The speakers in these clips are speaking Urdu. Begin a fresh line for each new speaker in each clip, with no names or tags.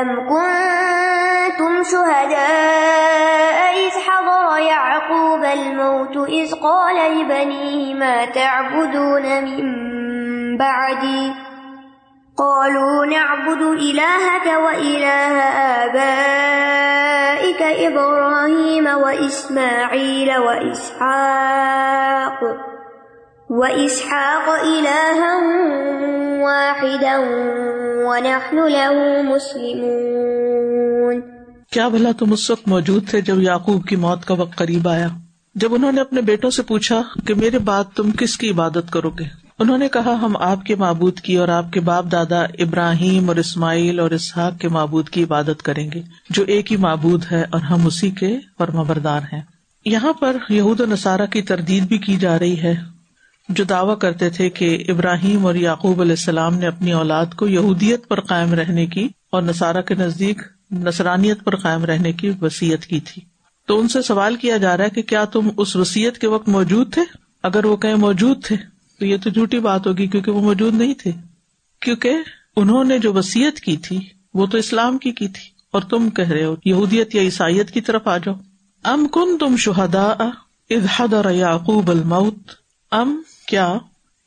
أم كنتم شهداء إذ حضر يعقوب الموت إذ قال لبنيه ما تعبدون من بعدي؟ قالوا نعبد إلهك وإله آبائك إبراهيم وإسماعيل وإسحاق وإسحاق إلها واحدا ونحن له مسلمون
کیا بھلا تم اس وقت موجود تھے جب یعقوب کی موت کا وقت قریب آیا؟ جب انہوں نے اپنے بیٹوں سے پوچھا کہ میرے بعد تم کس کی عبادت کرو گے؟ انہوں نے کہا، ہم آپ کے معبود کی اور آپ کے باپ دادا ابراہیم اور اسماعیل اور اسحاق کے معبود کی عبادت کریں گے، جو ایک ہی معبود ہے اور ہم اسی کے پرما بردار ہیں۔ یہاں پر یہود و نصارہ کی تردید بھی کی جا رہی ہے۔ جو دعوی کرتے تھے کہ ابراہیم اور یعقوب علیہ السلام نے اپنی اولاد کو یہودیت پر قائم رہنے کی اور نصارہ کے نزدیک نسرانیت پر قائم رہنے کی وسیعت کی تھی۔ تو ان سے سوال کیا جا رہا ہے کہ کیا تم اس وسیعت کے وقت موجود تھے؟ اگر وہ کہیں موجود تھے، تو یہ تو جھوٹی بات ہوگی کیونکہ وہ موجود نہیں تھے۔ کیونکہ انہوں نے جو وسیعت کی تھی، وہ تو اسلام کی کی تھی۔ اور تم کہہ رہے ہو، یہودیت یا عیسائیت کی طرف آ جاؤ۔ ام کن تم شہدا ادحد اور یعقوب الموت؟ ام کیا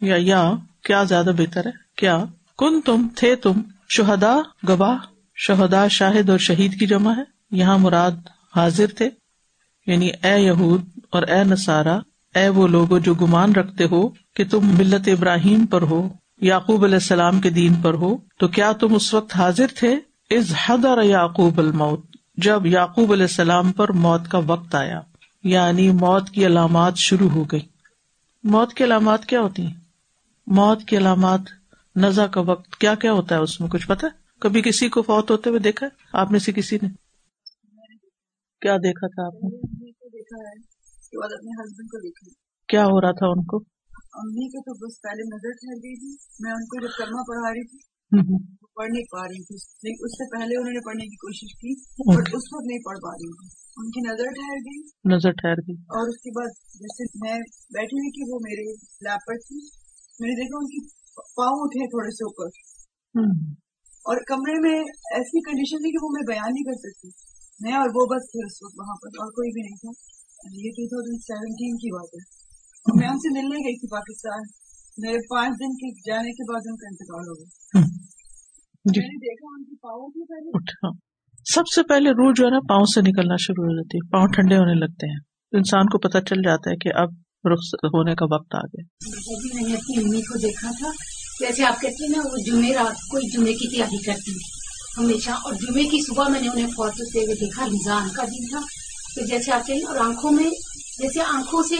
یا یا کیا زیادہ بہتر ہے؟ کیا؟ کن تم تھے تم شہدا گواہ؟ شہدا شاہد اور شہید کی جمع ہے؟ یہاں مراد حاضر تھے۔ یعنی اے یہود اور اے نسارا اے وہ لوگ جو گمان رکھتے ہو کہ تم ملت ابراہیم پر ہو، یعقوب علیہ السلام کے دین پر ہو، تو کیا تم اس وقت حاضر تھے؟ از حدر یعقوب الموت، جب یعقوب علیہ السلام پر موت کا وقت آیا یعنی موت کی علامات شروع ہو گئی موت کی علامات کیا ہوتی ہیں؟ موت کی علامات نزا کا وقت کیا کیا ہوتا ہے اس میں؟ کچھ پتا؟ کبھی کسی کو فوت ہوتے ہوئے دیکھا آپ میں سے کسی نے؟ کیا دیکھا تھا آپ نے؟ کیا ہو رہا تھا ان کو؟
امی کو تو بس پہلے نظر ٹھہر گئی تھی میں ان کو جب کرما پڑھا رہی تھی پڑھ نہیں پا رہی تھی۔ لیکن اس سے پہلے انہوں نے پڑھنے کی کوشش کی بٹ اس وقت نہیں پڑھ پا رہی تھی۔ ان کی نظر ٹھہر گئی۔
نظر ٹھہر گئی۔
اور اس کے بعد جیسے میں بیٹھی ہوئی کہ وہ میرے لیپ پر تھی۔ میں نے دیکھا ان کی پاؤں اٹھے تھوڑے سے اوپر۔ اور کمرے میں ایسی کنڈیشن تھی کہ وہ میں بیان نہیں کر سکتی۔ میں اور وہ بس تھے اس وقت وہاں پر اور کوئی بھی نہیں تھا۔ یہ ٹو تھاؤزینڈ سیونٹین کی بات ہے۔ میں ان سے ملنے گئی تھی پاکستان۔ میرے پانچ دن کے جانے کے بعد ان کا انتقال ہو گیا۔ میں نے دیکھا ان کی پاؤں کے پہلے۔
سب سے پہلے روح جو ہے نا پاؤں سے نکلنا شروع ہو جاتی ہے، پاؤں ٹھنڈے ہونے لگتے ہیں۔ انسان کو پتا چل جاتا ہے کہ اب رخ ہونے کا وقت آ گیا۔
میں نے اپنی امی کو دیکھا تھا۔ جیسے آپ کہتے ہیں نا، وہ جمعے رات کو جمعے کی تیاری کرتی ہمیشہ۔ اور جمعے کی صبح میں نے انہیں فوت ہوتے ہوئے دیکھا، رمضان کا دن تھا۔ تو جیسے آپ کہیں اور آنکھوں میں، جیسے آنکھوں سے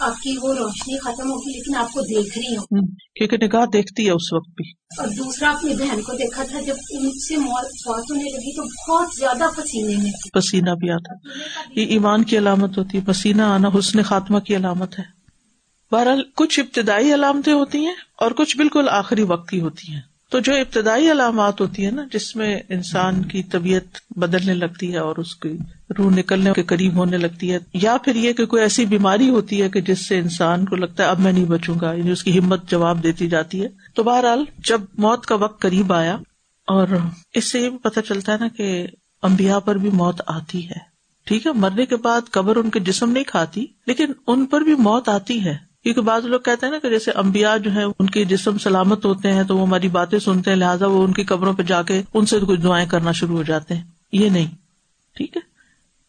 آپ کی وہ روشنی ختم ہوگی لیکن آپ کو دیکھ رہی ہوں۔
کیونکہ نگاہ دیکھتی ہے اس وقت بھی۔
اور دوسرا اپنی بہن کو دیکھا تھا جب ان سے فوت ہونے لگی تو بہت زیادہ پسینے میں۔
پسینہ بھی آتا۔ یہ ایمان کی علامت ہوتی ہے پسینہ آنا حسن خاتمہ کی علامت ہے۔ بہرحال کچھ ابتدائی علامتیں ہوتی ہیں اور کچھ بالکل آخری وقت کی ہوتی ہیں۔ تو جو ابتدائی علامات ہوتی ہے نا، جس میں انسان کی طبیعت بدلنے لگتی ہے اور اس کی روح نکلنے کے قریب ہونے لگتی ہے، یا پھر یہ کہ کوئی ایسی بیماری ہوتی ہے کہ جس سے انسان کو لگتا ہے اب میں نہیں بچوں گا یعنی اس کی ہمت جواب دیتی جاتی ہے۔ تو بہرحال جب موت کا وقت قریب آیا اور اس سے یہ بھی پتہ چلتا ہے نا کہ امبیا پر بھی موت آتی ہے۔ ٹھیک ہے، مرنے کے بعد قبر ان کے جسم نہیں کھاتی، لیکن ان پر بھی موت آتی ہے۔ کیونکہ بعض لوگ کہتے ہیں نا کہ جیسے امبیا جو ہے ان کے جسم سلامت ہوتے ہیں تو وہ ہماری باتیں سنتے ہیں، لہٰذا وہ ان کی قبروں پہ جا کے ان سے کچھ دعائیں کرنا شروع ہو جاتے ہیں۔ یہ نہیں۔ ٹھیک ہے؟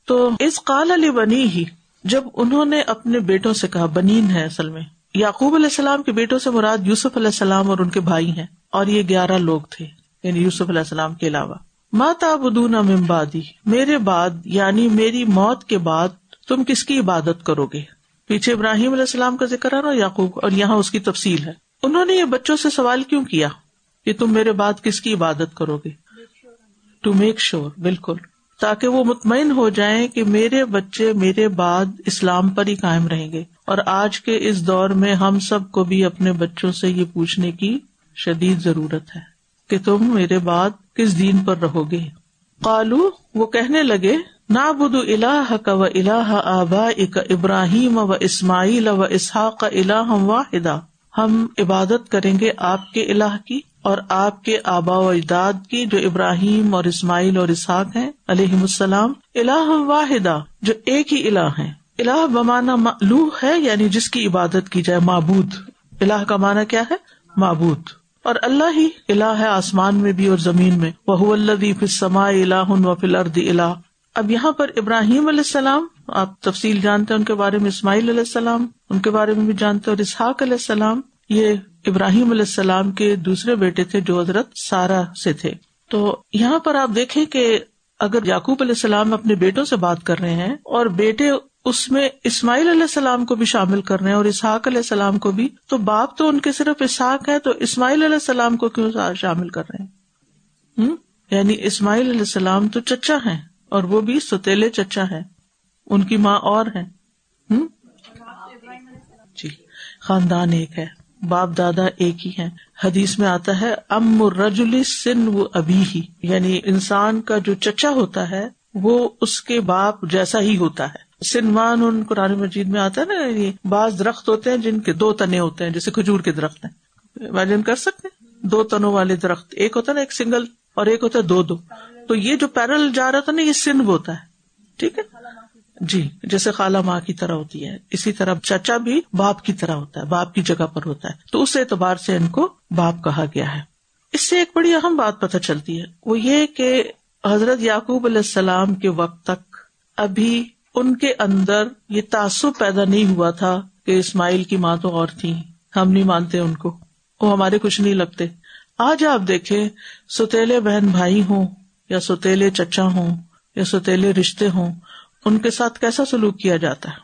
تو اس قال علی بنی ہی جب انہوں نے اپنے بیٹوں سے کہا، بنین ہے اصل میں۔ یعقوب علیہ السلام کے بیٹوں سے مراد یوسف علیہ السلام اور ان کے بھائی ہیں۔ اور یہ گیارہ لوگ تھے یعنی یوسف علیہ السلام کے علاوہ۔ ماتا بدون امبادی میرے بعد یعنی میری موت کے بعد تم کس کی عبادت کرو گے؟ پیچھے ابراہیم علیہ السلام کا ذکر ہے نا یعقوب، اور یہاں اس کی تفصیل ہے۔ انہوں نے یہ بچوں سے سوال کیوں کیا کہ تم میرے بعد کس کی عبادت کرو گے؟ ٹو میک شیور بالکل۔ تاکہ وہ مطمئن ہو جائیں کہ میرے بچے میرے بعد اسلام پر ہی قائم رہیں گے۔ اور آج کے اس دور میں ہم سب کو بھی اپنے بچوں سے یہ پوچھنے کی شدید ضرورت ہے کہ تم میرے بعد کس دین پر رہو گے؟ قالو، وہ کہنے لگے نا بدھ کا و الاح آبا اک ابراہیم و اسماعیل و اسحاق کا اللہ واحدہ۔ ہم عبادت کریں گے آپ کے الہ کی اور آپ کے آبا و اجداد کی جو ابراہیم اور اسماعیل اور اسحاق ہیں علیہ السلام۔ اللہ واحدہ، جو ایک ہی الہ ہے الہ بمانا لو ہے یعنی جس کی عبادت کی جائے، معبود۔ الہ کا مانا کیا ہے؟ معبود۔ اور اللہ ہی الہ ہے آسمان میں بھی اور زمین میں۔ وہ اللہ فما اللہ و فل ارد اللہ اب یہاں پر ابراہیم علیہ السلام، آپ تفصیل جانتے ہیں ان کے بارے میں، اسماعیل علیہ السلام، ان کے بارے میں بھی جانتے اور اسحاق علیہ السلام، یہ ابراہیم علیہ السلام کے دوسرے بیٹے تھے جو حضرت سارا سے تھے۔ تو یہاں پر آپ دیکھیں کہ اگر یعقوب علیہ السلام اپنے بیٹوں سے بات کر رہے ہیں، اور بیٹے اس میں اسماعیل علیہ السلام کو بھی شامل کر رہے ہیں، اور اسحاق علیہ السلام کو بھی، تو باپ تو ان کے صرف اسحاق ہے تو اسماعیل علیہ السلام کو کیوں شامل کر رہے ہیں؟ یعنی اسماعیل علیہ السلام تو چچا ہیں۔ اور وہ بھی ستیلے چچا ہے ان کی ماں اور ہے جی خاندان ایک ہے۔ باپ دادا ایک ہی ہے حدیث میں آتا ہے، ام رجلی سن و ابھی ہی یعنی انسان کا جو چچا ہوتا ہے، وہ اس کے باپ جیسا ہی ہوتا ہے۔ سنمان ان قرآن مجید میں آتا ہے نا یعنی بعض درخت ہوتے ہیں جن کے دو تنے ہوتے ہیں، جیسے کھجور کے درخت ہیں۔ امیجن کر سکتے دو تنوں والے درخت، ایک ہوتا ہے نا ایک سنگل، اور ایک ہوتا ہے دو دو۔ تو یہ جو پیرل جا رہا تھا نا، یہ سندھ ہوتا ہے۔ ٹھیک ہے؟ جی جیسے خالہ ماں کی طرح ہوتی ہے۔ اسی طرح چچا بھی باپ کی طرح ہوتا ہے، باپ کی جگہ پر ہوتا ہے۔ تو اس اعتبار سے ان کو باپ کہا گیا ہے۔ اس سے ایک بڑی اہم بات پتہ چلتی ہے۔ وہ یہ کہ حضرت یعقوب علیہ السلام کے وقت تک ابھی ان کے اندر یہ تعصب پیدا نہیں ہوا تھا کہ اسماعیل کی ماں تو اور تھی ہم نہیں مانتے ان کو۔ وہ ہمارے کچھ نہیں لگتے۔ آج آپ دیکھیں، ستیلے بہن بھائی ہوں۔ یا ستیلے چچا ہوں، یا ستیلے رشتے ہوں، ان کے ساتھ کیسا سلوک کیا جاتا ہے؟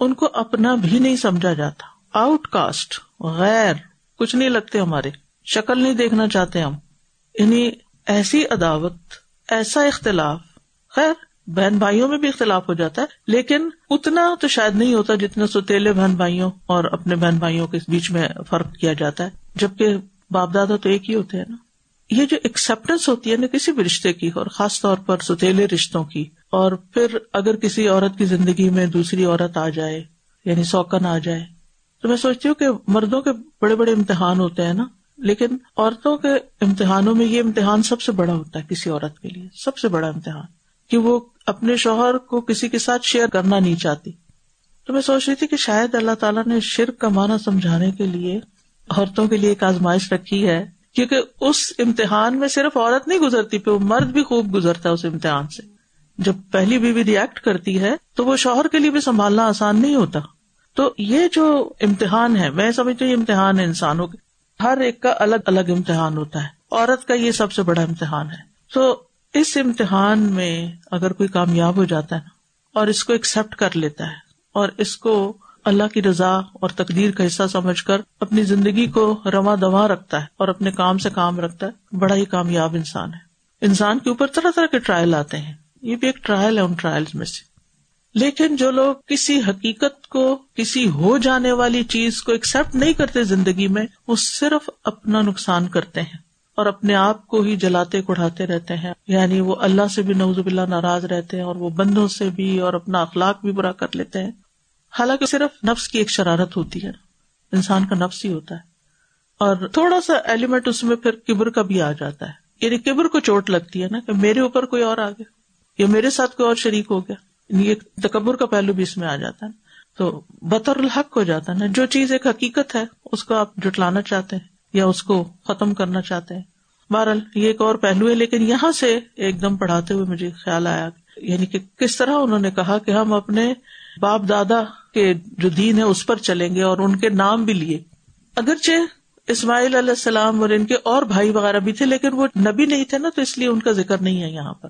ان کو اپنا بھی نہیں سمجھا جاتا۔ آؤٹ کاسٹ، غیر، کچھ نہیں لگتے ہمارے۔ شکل نہیں دیکھنا چاہتے ہم۔ یعنی ایسی عداوت، ایسا اختلاف۔ خیر، بہن بھائیوں میں بھی اختلاف ہو جاتا ہے، لیکن اتنا تو شاید نہیں ہوتا جتنا ستیلے بہن بھائیوں اور اپنے بہن بھائیوں کے بیچ میں فرق کیا جاتا ہے، جبکہ باپ دادا تو ایک ہی ہوتے ہیں نا۔ یہ جو ایکسپٹینس ہوتی ہے نا کسی بھی رشتے کی اور خاص طور پر ستیلے رشتوں کی، اور پھر اگر کسی عورت کی زندگی میں دوسری عورت آ جائے یعنی سوکن آ جائے، تو میں سوچتی ہوں کہ مردوں کے بڑے بڑے امتحان ہوتے ہیں نا، لیکن عورتوں کے امتحانوں میں یہ امتحان سب سے بڑا ہوتا ہے کسی عورت کے لیے، سب سے بڑا امتحان، کہ وہ اپنے شوہر کو کسی کے ساتھ شیئر کرنا نہیں چاہتی۔ تو میں سوچ رہی تھی کہ شاید اللہ تعالیٰ نے شرک کا معنی سمجھانے کے لیے عورتوں کے لیے ایک آزمائش رکھی ہے۔ کیونکہ اس امتحان میں صرف عورت نہیں گزرتی پہ وہ مرد بھی خوب گزرتا ہے اس امتحان سے۔ جب پہلی بیوی ریئیکٹ کرتی ہے، تو وہ شوہر کے لیے بھی سنبھالنا آسان نہیں ہوتا۔ تو یہ جو امتحان ہے، میں سمجھتی ہوں یہ امتحان ہے انسانوں کے۔ ہر ایک کا الگ الگ امتحان ہوتا ہے۔ عورت کا یہ سب سے بڑا امتحان ہے۔ تو اس امتحان میں اگر کوئی کامیاب ہو جاتا ہے اور اس کو ایکسپٹ کر لیتا ہے اور اس کو اللہ کی رضا اور تقدیر کا حصہ سمجھ کر اپنی زندگی کو رواں دواں رکھتا ہے اور اپنے کام سے کام رکھتا ہے۔ بڑا ہی کامیاب انسان ہے۔ انسان کے اوپر طرح طرح کے ٹرائل آتے ہیں۔ یہ بھی ایک ٹرائل ہے ان ٹرائل میں سے۔ لیکن جو لوگ کسی حقیقت کو، کسی ہو جانے والی چیز کو ایکسپٹ نہیں کرتے زندگی میں، وہ صرف اپنا نقصان کرتے ہیں اور اپنے آپ کو ہی جلاتے کڑھاتے رہتے ہیں۔ یعنی وہ اللہ سے بھی نوز اللہ ناراض رہتے ہیں اور وہ بندوں سے بھی اور اپنا اخلاق بھی برا کر لیتے ہیں۔ حالانکہ صرف نفس کی ایک شرارت ہوتی ہے، انسان کا نفس ہی ہوتا ہے۔ اور تھوڑا سا ایلیمنٹ اس میں پھر کبر کا بھی آ جاتا ہے۔ یعنی کبر کو چوٹ لگتی ہے نا کہ میرے اوپر کوئی اور آ گیا، یا میرے ساتھ کوئی اور شریک ہو گیا۔ یعنی یہ تکبر کا پہلو بھی اس میں آ جاتا ہے۔ تو بطور الحق ہو جاتا ہے نا۔ جو چیز ایک حقیقت ہے، اس کو آپ جٹلانا چاہتے ہیں یا اس کو ختم کرنا چاہتے ہیں۔ بہرحال یہ ایک اور پہلو ہے، لیکن یہاں سے ایک دم پڑھاتے ہوئے مجھے خیال آیا یعنی کہ کس طرح انہوں نے کہا کہ ہم اپنے باپ دادا کے جو دین ہے اس پر چلیں گے اور ان کے نام بھی لیے۔ اگرچہ اسماعیل علیہ السلام اور ان کے اور بھائی وغیرہ بھی تھے، لیکن وہ نبی نہیں تھے نا، تو اس لیے ان کا ذکر نہیں ہے یہاں پر۔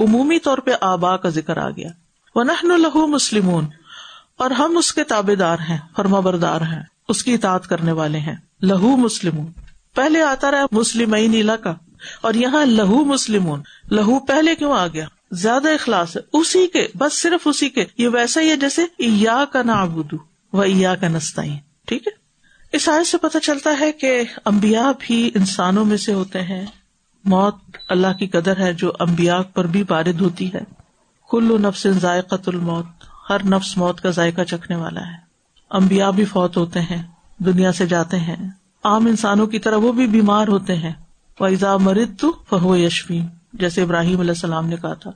عمومی طور پہ آبا کا ذکر آ گیا۔ وہ لہو مسلم اور ہم اس کے تابے دار ہیں، فرما بردار ہیں، اس کی اطاعت کرنے والے ہیں۔ لہو مسلم پہلے آتا رہا مسلم کا اور یہاں لہو مسلم لہو پہلے کیوں آ گیا؟ زیادہ اخلاص ہے، اسی کے، بس صرف اسی کے، یہ ویسا ہی ہے جیسے یا کا نا ابودو و یا کا نستا ٹھیک ہے؟ اس آئے سے پتہ چلتا ہے کہ امبیا بھی انسانوں میں سے ہوتے ہیں۔ موت اللہ کی قدر ہے جو امبیا پر بھی بارد ہوتی ہے۔ کلو نفس ذائقت الموت، ہر نفس موت کا ذائقہ چکھنے والا ہے۔ امبیا بھی فوت ہوتے ہیں، دنیا سے جاتے ہیں۔ عام انسانوں کی طرح وہ بھی بیمار ہوتے ہیں۔ ویزا مرد تو فہو یشمی جیسے ابراہیم علیہ السلام نے کہا تھا۔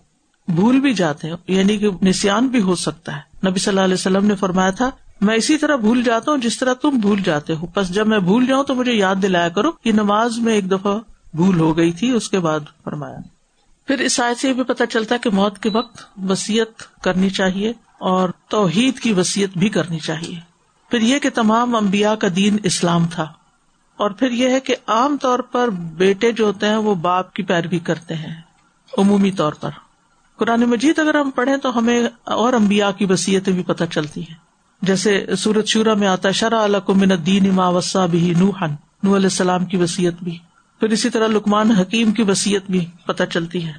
بھول بھی جاتے ہیں یعنی کہ نسان بھی ہو سکتا ہے۔ نبی صلی اللہ علیہ وسلم نے فرمایا تھا، میں اسی طرح بھول جاتا ہوں جس طرح تم بھول جاتے ہو۔ بس جب میں بھول جاؤں تو مجھے یاد دلایا کرو کہ نماز میں ایک دفعہ بھول ہو گئی تھی، اس کے بعد فرمایا۔ پھر اس آیت سے یہ بھی پتا چلتا ہے کہ موت کے وقت وسیعت کرنی چاہیے اور توحید کی وسیعت بھی کرنی چاہیے۔ پھر یہ کہ تمام امبیا کا دین اسلام تھا۔ اور پھر یہ ہے کہ عام طور پر بیٹے جو ہوتے ہیں وہ باپ کی پیروی کرتے ہیں، عمومی طور پر۔ قرآن مجید اگر ہم پڑھیں تو ہمیں اور امبیا کی وسیعتیں بھی پتہ چلتی ہیں۔ جیسے سورت شورا میں آتا ہے شرح الدین ما وسا بھی نوحن نو علیہ السلام کی وسیعت بھی۔ پھر اسی طرح لکمان حکیم کی وسیعت بھی پتہ چلتی ہے۔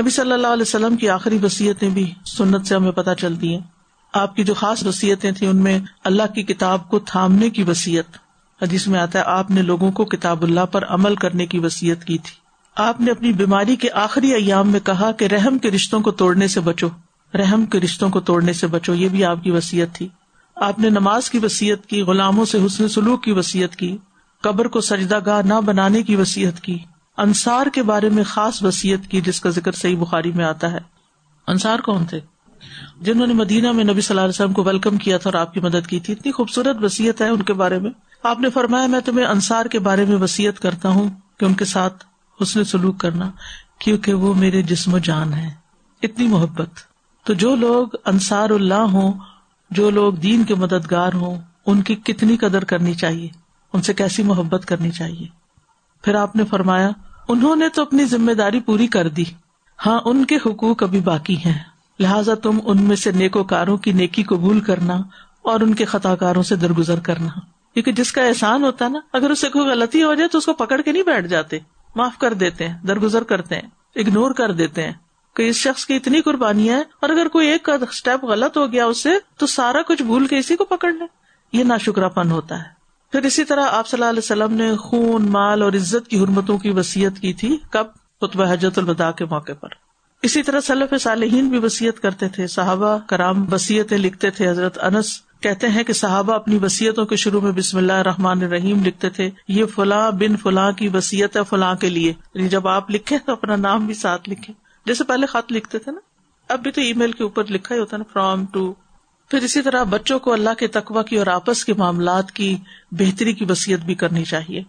نبی صلی اللہ علیہ وسلم کی آخری وسیعتیں بھی سنت سے ہمیں پتہ چلتی ہیں۔ آپ کی جو خاص وسیعتیں تھیں، ان میں اللہ کی کتاب کو تھامنے کی وسیعت حدیث میں آتا ہے، آپ نے لوگوں کو کتاب اللہ پر عمل کرنے کی وسیعت کی تھی۔ آپ نے اپنی بیماری کے آخری ایام میں کہا کہ رحم کے رشتوں کو توڑنے سے بچو۔ رحم کے رشتوں کو توڑنے سے بچو۔ یہ بھی آپ کی وسیعت تھی۔ آپ نے نماز کی وسیعت کی، غلاموں سے حسن سلوک کی وسیعت کی، قبر کو سجدہ گاہ نہ بنانے کی وسیعت کی۔ انصار کے بارے میں خاص وسیعت کی جس کا ذکر صحیح بخاری میں آتا ہے۔ انصار کون تھے؟ جنہوں نے مدینہ میں نبی صلی اللہ علیہ وسلم کو ویلکم کیا تھا اور آپ کی مدد کی تھی۔ اتنی خوبصورت وسیعت ہے ان کے بارے میں۔ آپ نے فرمایا، میں تمہیں انصار کے بارے میں وسیعت کرتا ہوں کہ ان کے ساتھ حسن سلوک کرنا، کیونکہ وہ میرے جسم و جان ہے اتنی محبت۔ تو جو لوگ انصار اللہ ہوں، جو لوگ دین کے مددگار ہوں، ان کی کتنی قدر کرنی چاہیے؟ ان سے کیسی محبت کرنی چاہیے؟ پھر آپ نے فرمایا، انہوں نے تو اپنی ذمہ داری پوری کر دی۔ ہاں ان کے حقوق ابھی باقی ہیں۔ لہٰذا تم ان میں سے نیکو کاروں کی نیکی قبول کرنا اور ان کے خطا کاروں سے درگزر کرنا۔ کیونکہ جس کا احسان ہوتا ہے نا، اگر اسے کوئی غلطی ہو جائے تو اس کو پکڑ کے نہیں بیٹھ جاتے۔ معاف کر دیتے ہیں، درگزر کرتے ہیں اگنور کر دیتے ہیں کہ اس شخص کی اتنی قربانیاں ہیں اور اگر کوئی ایک اسٹیپ غلط ہو گیا اس سے تو سارا کچھ بھول کے اسی کو پکڑ لے۔ یہ نا پن ہوتا ہے۔ پھر اسی طرح آپ صلی اللہ علیہ وسلم نے خون، مال اور عزت کی حرمتوں کی وسیعت کی تھی کب؟ خطبہ حجت الوداع کے موقع پر۔ اسی طرح صلف صالحین بھی وسیعت کرتے تھے، صحابہ کرام وسیعتیں لکھتے تھے حضرت انس کہتے ہیں کہ صحابہ اپنی وسیعتوں کے شروع میں بسم اللہ رحمان الرحیم لکھتے تھے، یہ فلاں بن فلاں کی وسیعت ہے فلاں کے لیے۔ یعنی جب آپ لکھے تو اپنا نام بھی ساتھ لکھے جیسے پہلے خط لکھتے تھے نا، اب بھی تو ای میل کے اوپر لکھا ہی ہوتا نا فرام ٹو پھر اسی طرح بچوں کو اللہ کے تقوا کی اور آپس کے معاملات کی بہتری کی وسیعت بھی کرنی چاہیے۔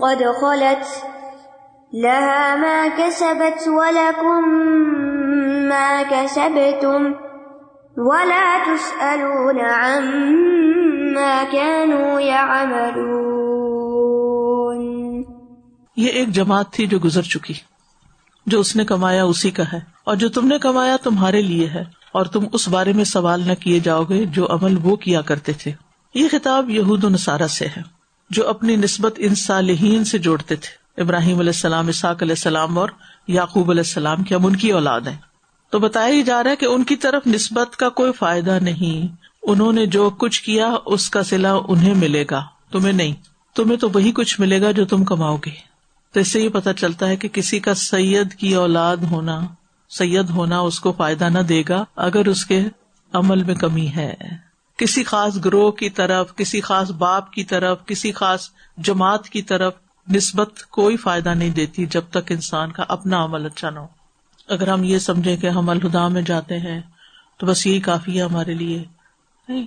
قد خلت، لها ما كسبت ولكم ما كسبتم ولا تسألون عما كانوا يعملون.
یہ ایک جماعت تھی جو گزر چکی، جو اس نے کمایا اسی کا ہے، اور جو تم نے کمایا تمہارے لیے ہے، اور تم اس بارے میں سوال نہ کیے جاؤ گے جو عمل وہ کیا کرتے تھے۔ یہ خطاب یہود نصارہ سے ہے، جو اپنی نسبت ان صالحین سے جوڑتے تھے۔ ابراہیم علیہ السلام اساق علیہ السلام اور یعقوب علیہ السلام کی اب ان کی اولاد ہے تو بتایا ہی جا رہا ہے کہ ان کی طرف نسبت کا کوئی فائدہ نہیں۔ انہوں نے جو کچھ کیا، اس کا سلا انہیں ملے گا۔ تمہیں نہیں، تمہیں تو وہی کچھ ملے گا جو تم کماؤ گے۔ تو اس سے یہ پتا چلتا ہے کہ کسی کا سید کی اولاد ہونا، سید ہونا اس کو فائدہ نہ دے گا اگر اس کے عمل میں کمی ہے۔ کسی خاص گروہ کی طرف، کسی خاص باپ کی طرف، کسی خاص جماعت کی طرف نسبت کوئی فائدہ نہیں دیتی جب تک انسان کا اپنا عمل اچھا نہ ہو۔ اگر ہم یہ سمجھے کہ ہم الہدا میں جاتے ہیں، تو بس یہی کافی ہے ہمارے لیے۔ نہیں،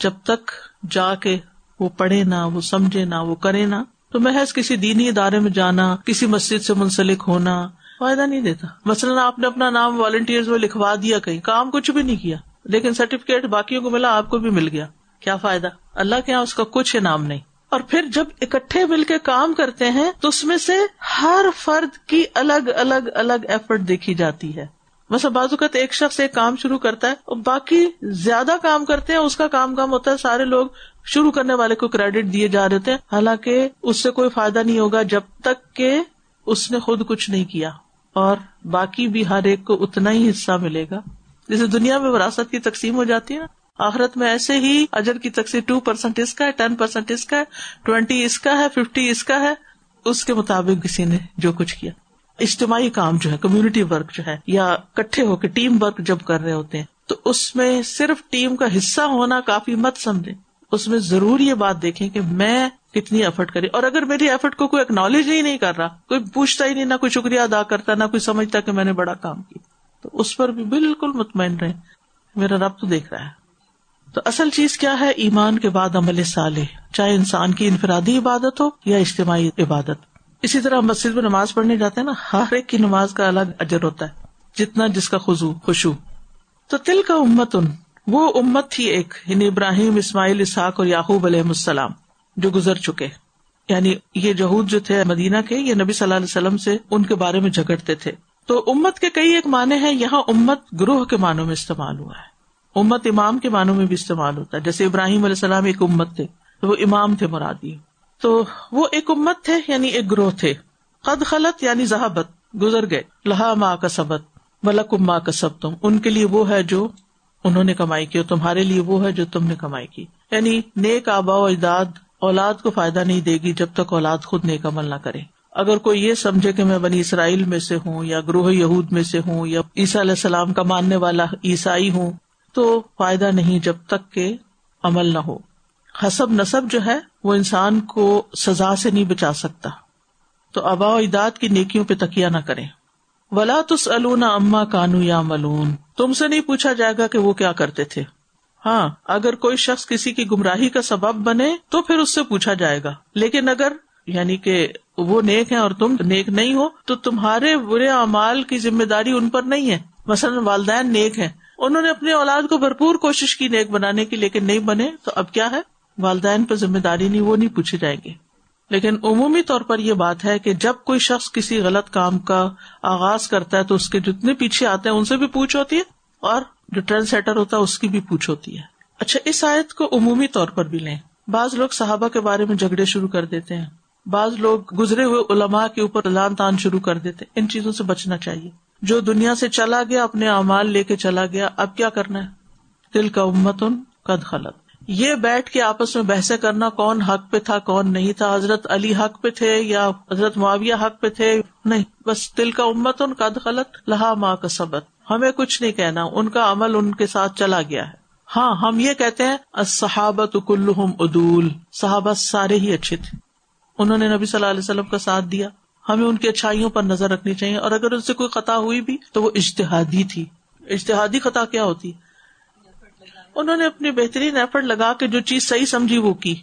جب تک جا کے وہ پڑھے نہ، وہ سمجھے نہ، وہ کرے نہ، تو محض کسی دینی ادارے میں جانا، کسی مسجد سے منسلک ہونا فائدہ نہیں دیتا۔ مثلاً آپ نے اپنا نام والنٹیئر میں لکھوا دیا کہیں، کام کچھ بھی نہیں کیا، لیکن سرٹیفکیٹ باقیوں کو ملا، آپ کو بھی مل گیا۔ کیا فائدہ؟ اللہ کے یہاں اس کا کچھ انعام نہیں۔ اور پھر جب اکٹھے مل کے کام کرتے ہیں تو اس میں سے ہر فرد کی الگ الگ الگ ایفرٹ دیکھی جاتی ہے۔ بازو بازوقت ایک شخص ایک کام شروع کرتا ہے اور باقی زیادہ کام کرتے ہیں اس کا کام کام ہوتا ہے، سارے لوگ شروع کرنے والے کو کریڈٹ دیے جا رہے تھے حالانکہ اس سے کوئی فائدہ نہیں ہوگا جب تک کہ اس نے خود کچھ نہیں کیا۔ اور باقی بھی ہر ایک کو اتنا ہی حصہ ملے گا۔ جیسے دنیا میں وراثت کی تقسیم ہو جاتی ہے نا آخرت میں ایسے ہی اجر کی تقسیم ٹو پرسینٹ اس کا ہے، ٹین پرسینٹ اس کا ہے، ٹوینٹی اس کا ہے، ففٹی اس کا ہے۔ اس کے مطابق کسی نے جو کچھ کیا۔ اجتماعی کام جو ہے، کمیونٹی ورک جو ہے، یا کٹھے ہو کے ٹیم ورک جب کر رہے ہوتے ہیں، تو اس میں صرف ٹیم کا حصہ ہونا کافی مت سمجھے اس میں ضرور یہ بات دیکھیں کہ میں کتنی ایفرٹ کری۔ اور اگر میری ایفرٹ کو کوئی اکنالج ہی نہیں کر رہا، کوئی پوچھتا ہی نہیں، نہ کوئی شکریہ ادا کرتا، نہ کوئی سمجھتا کہ میں نے بڑا کام کیا۔ تو اس پر بھی بالکل مطمئن رہے میرا رب تو دیکھ رہا ہے۔ تو اصل چیز کیا ہے؟ ایمان کے بعد عمل صالح، چاہے انسان کی انفرادی عبادت ہو یا اجتماعی عبادت۔ اسی طرح مسجد میں نماز پڑھنے جاتے ہیں نا، ہر ایک کی نماز کا الگ اجر ہوتا ہے، جتنا جس کا خزو خوشو تو تل کا امت ان وہ امت تھی ایک یعنی ابراہیم، اسماعیل، اسحاق اور یاقوب علیہ السلام، جو گزر چکے۔ یعنی یہ جہود جو تھے مدینہ کے، یہ نبی صلی اللہ علیہ وسلم سے ان کے بارے میں جھگڑتے تھے۔ تو امت کے کئی ایک معنی ہیں، یہاں امت گروہ کے معنوں میں استعمال ہوا ہے۔ امت امام کے معنوں میں بھی استعمال ہوتا ہے۔ جیسے ابراہیم علیہ السلام ایک امت تھے، تو وہ امام تھے مرادی۔ تو وہ ایک امت تھے یعنی ایک گروہ تھے۔ قد خلط یعنی ذہابت گزر گئے۔ لہا ماں کا سبت ملک ماں کا سب تم ان کے لیے وہ ہے جو انہوں نے کمائی کی اور تمہارے لیے وہ ہے جو تم نے کمائی کی۔ یعنی نیک آبا و اجداد، اولاد کو فائدہ نہیں دے گی جب تک اولاد خود نیک عمل نہ کرے۔ اگر کوئی یہ سمجھے کہ میں بنی اسرائیل میں سے ہوں یا گروہ یہود میں سے ہوں یا عیسیٰ علیہ السلام کا ماننے والا عیسائی ہوں تو فائدہ نہیں جب تک کہ عمل نہ ہو۔ حسب نصب جو ہے، وہ انسان کو سزا سے نہیں بچا سکتا۔ تو ابا و اجداد کی نیکیوں پہ تکیا نہ کرے ولا تس اما کانو یا ملون تم سے نہیں پوچھا جائے گا کہ وہ کیا کرتے تھے۔ ہاں اگر کوئی شخص کسی کی گمراہی کا سبب بنے تو پھر اس سے پوچھا جائے گا۔ لیکن اگر یعنی کہ وہ نیک ہے اور تم نیک نہیں ہو، تو تمہارے برے اعمال کی ذمہ داری ان پر نہیں ہے۔ مثلاً والدین نیک ہے انہوں نے اپنی اولاد کو بھرپور کوشش کی نیک بنانے کی، لیکن نہیں بنے، تو اب کیا ہے؟ والدین پہ ذمہ داری نہیں، وہ نہیں پوچھے جائیں گے۔ لیکن عمومی طور پر یہ بات ہے کہ جب کوئی شخص کسی غلط کام کا آغاز کرتا ہے، تو اس کے جتنے پیچھے آتے ہیں، ان سے بھی پوچھ ہوتی ہے، اور جو ٹرینڈ سیٹر ہوتا ہے، اس کی بھی پوچھ ہوتی ہے۔ اچھا اس آیت کو عمومی طور پر بھی لیں۔ بعض لوگ صحابہ کے بارے میں جھگڑے شروع کر دیتے ہیں۔ بعض لوگ گزرے ہوئے علماء کے اوپر لان تان شروع کر دیتے ان چیزوں سے بچنا چاہیے۔ جو دنیا سے چلا گیا، اپنے اعمال لے کے چلا گیا۔ اب کیا کرنا ہے؟ دل کا امتن قد خلط یہ بیٹھ کے آپس میں بحث کرنا، کون حق پہ تھا، کون نہیں تھا۔ حضرت علی حق پہ تھے یا حضرت معاویہ حق پہ تھے؟ نہیں، بس دل کا امت ان کا خلط لہا ماں کا سبق ہمیں کچھ نہیں کہنا، ان کا عمل ان کے ساتھ چلا گیا ہے۔ ہاں ہم یہ کہتے ہیں صحابت کلحم ادول صحابہ سارے ہی اچھے تھے۔ انہوں نے نبی صلی اللہ علیہ وسلم کا ساتھ دیا۔ ہمیں ان کی اچھائیوں پر نظر رکھنی چاہیے اور اگر ان سے کوئی خطا ہوئی بھی تو وہ اشتہادی تھی۔ اشتہادی خطا کیا ہوتی؟ انہوں نے اپنی بہترین ایفرٹ لگا کے جو چیز صحیح سمجھی وہ کی۔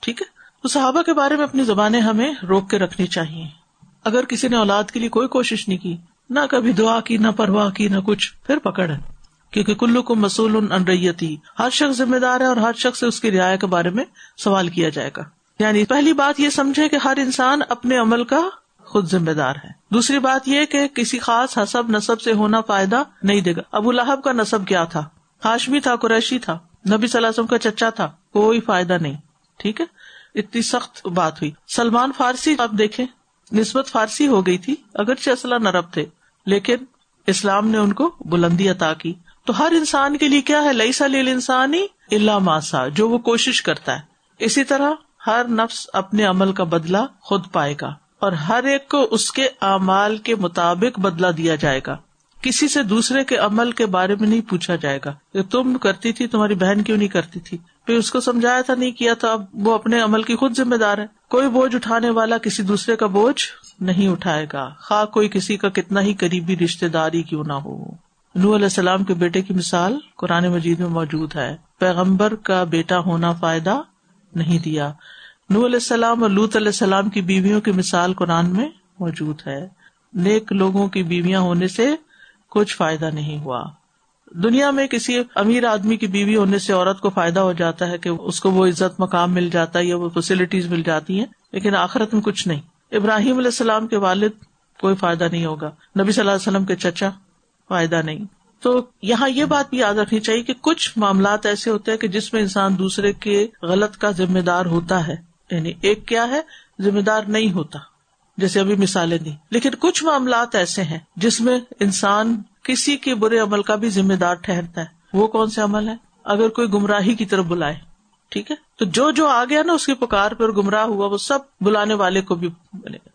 ٹھیک ہے؟ تو صحابہ کے بارے میں اپنی زبانیں ہمیں روک کے رکھنی چاہیے۔ اگر کسی نے اولاد کے لیے کوئی کوشش نہیں کی، نہ کبھی دعا کی، نہ پرواہ کی، نہ کچھ، پھر پکڑ۔ ہے کیونکہ کلو کو مسول انریتی ہر شخص ذمہ دار ہے اور ہر شخص سے اس کی رعایت کے بارے میں سوال کیا جائے گا۔ یعنی پہلی بات یہ سمجھے کہ ہر انسان اپنے عمل کا خود ذمہ دار ہے۔ دوسری بات یہ کہ کسی خاص حسب نصب سے ہونا فائدہ نہیں دے گا۔ ابو لہب کا نصب کیا تھا؟ ہاشمی تھا، قریشی تھا۔ نبی صلی اللہ علیہ وسلم کا چچا تھا۔ کوئی فائدہ نہیں۔ ٹھیک ہے؟ اتنی سخت بات ہوئی۔ سلمان فارسی آپ دیکھیں، نسبت فارسی ہو گئی تھی، اگرچہ اصلا نرب تھے۔ لیکن اسلام نے ان کو بلندی عطا کی۔ تو ہر انسان کے لیے کیا ہے؟ لئی سلیل انسانی اللہ ماسا جو وہ کوشش کرتا ہے۔ اسی طرح ہر نفس اپنے عمل کا بدلا خود پائے گا۔ اور ہر ایک کو اس کے اعمال کے مطابق بدلا دیا جائے گا۔ کسی سے دوسرے کے عمل کے بارے میں نہیں پوچھا جائے گا۔ کہ تم کرتی تھی، تمہاری بہن کیوں نہیں کرتی تھی؟ پھر اس کو سمجھایا تھا، نہیں کیا تھا۔ اب وہ اپنے عمل کی خود ذمہ دار ہے۔ کوئی بوجھ اٹھانے والا کسی دوسرے کا بوجھ نہیں اٹھائے گا۔ خا کوئی کسی کا کتنا ہی قریبی رشتے داری کیوں نہ ہو۔ نو علیہ السلام کے بیٹے کی مثال قرآن مجید میں موجود ہے۔ پیغمبر کا بیٹا ہونا فائدہ نہیں دیا۔ نو علیہ السلام اور لوت علیہ السلام کی بیویوں کی مثال قرآن میں موجود ہے۔ نیک لوگوں کی بیویاں ہونے سے کچھ فائدہ نہیں ہوا۔ دنیا میں کسی امیر آدمی کی بیوی ہونے سے عورت کو فائدہ ہو جاتا ہے کہ اس کو وہ عزت مقام مل جاتا ہے یا وہ فیسلٹیز مل جاتی ہیں، لیکن آخرت میں کچھ نہیں۔ ابراہیم علیہ السلام کے والد کوئی فائدہ نہیں ہوگا۔ نبی صلی اللہ علیہ وسلم کے چچا فائدہ نہیں۔ تو یہاں یہ بات بھی یاد رکھنی چاہیے کہ کچھ معاملات ایسے ہوتے ہیں کہ جس میں انسان دوسرے کے غلط کا ذمہ دار ہوتا ہے۔ یعنی ایک کیا ہے؟ ذمہ دار نہیں ہوتا۔ جیسے ابھی مثالیں دی لیکن کچھ معاملات ایسے ہیں جس میں انسان کسی کے برے عمل کا بھی ذمہ دار ٹھہرتا ہے۔ وہ کون سے عمل ہے اگر کوئی گمراہی کی طرف بلائے، ٹھیک ہے؟ تو جو جو آ گیا نا اس کی پکار پہ گمراہ ہوا، وہ سب بلانے والے کو بھی بنے۔ گا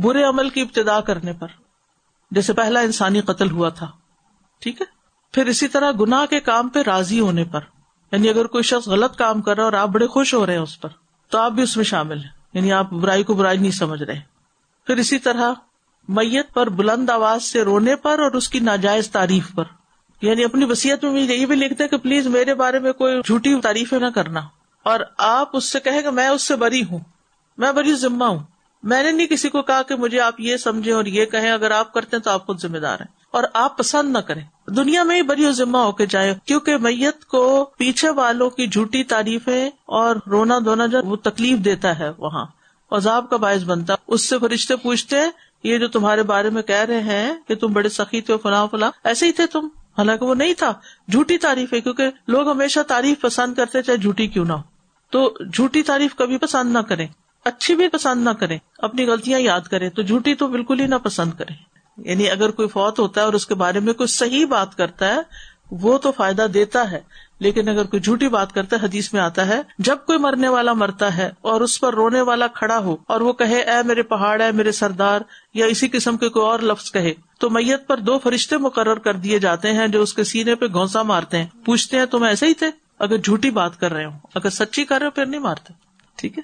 برے عمل کی ابتدا کرنے پر۔ جیسے پہلا انسانی قتل ہوا تھا، ٹھیک ہے؟ پھر اسی طرح گناہ کے کام پہ راضی ہونے پر۔ یعنی اگر کوئی شخص غلط کام کر رہا ہے اور آپ بڑے خوش ہو رہے ہیں اس پر۔ تو آپ بھی اس میں شامل ہیں۔ یعنی آپ برائی کو برائی نہیں سمجھ رہے۔ پھر اسی طرح میت پر بلند آواز سے رونے پر اور اس کی ناجائز تعریف پر۔ یعنی اپنی وسیعت میں یہ بھی لکھتے کہ پلیز میرے بارے میں کوئی جھوٹی تعریفیں نہ کرنا۔ اور آپ اس سے کہیں کہ میں اس سے بری ہوں۔ میں بڑی ذمہ ہوں۔ میں نے نہیں کسی کو کہا کہ مجھے آپ یہ سمجھے اور یہ کہیں۔ اگر آپ کرتے ہیں تو آپ خود ذمہ دار ہیں۔ اور آپ پسند نہ کریں۔ دنیا میں ہی بری ذمہ ہو کے جائے، کیونکہ میت کو پیچھے والوں کی جھوٹی تعریفیں اور رونا دھونا جو وہ تکلیف دیتا ہے وہاں۔ عذاب کا باعث بنتا۔ اس سے فرشتے پوچھتے ہیں یہ جو تمہارے بارے میں کہہ رہے ہیں کہ تم بڑے سخی تھے فلاں فلاں، ایسے ہی تھے تم۔ حالانکہ وہ نہیں تھا۔ جھوٹی تعریف ہے، کیونکہ لوگ ہمیشہ تعریف پسند کرتے چاہے جھوٹی کیوں نہ ہو۔ تو جھوٹی تعریف کبھی پسند نہ کریں۔ اچھی بھی پسند نہ کریں۔ اپنی غلطیاں یاد کریں۔ تو جھوٹی تو بالکل ہی نہ پسند کریں۔ یعنی اگر کوئی فوت ہوتا ہے اور اس کے بارے میں کوئی صحیح بات کرتا ہے، وہ تو فائدہ دیتا ہے۔ لیکن اگر کوئی جھوٹی بات کرتا ہے، حدیث میں آتا ہے، جب کوئی مرنے والا مرتا ہے اور اس پر رونے والا کھڑا ہو اور وہ کہے، اے میرے پہاڑ ہے میرے سردار یا اسی قسم کے کوئی اور لفظ کہے، تو میت پر دو فرشتے مقرر کر دیے جاتے ہیں جو اس کے سینے پہ گھونسا مارتے ہیں۔ پوچھتے ہیں، تم ایسے ہی تھے؟ اگر جھوٹی بات کر رہے ہوں اگر سچی کر رہے ہو، پھر نہیں مارتے ٹھیک ہے؟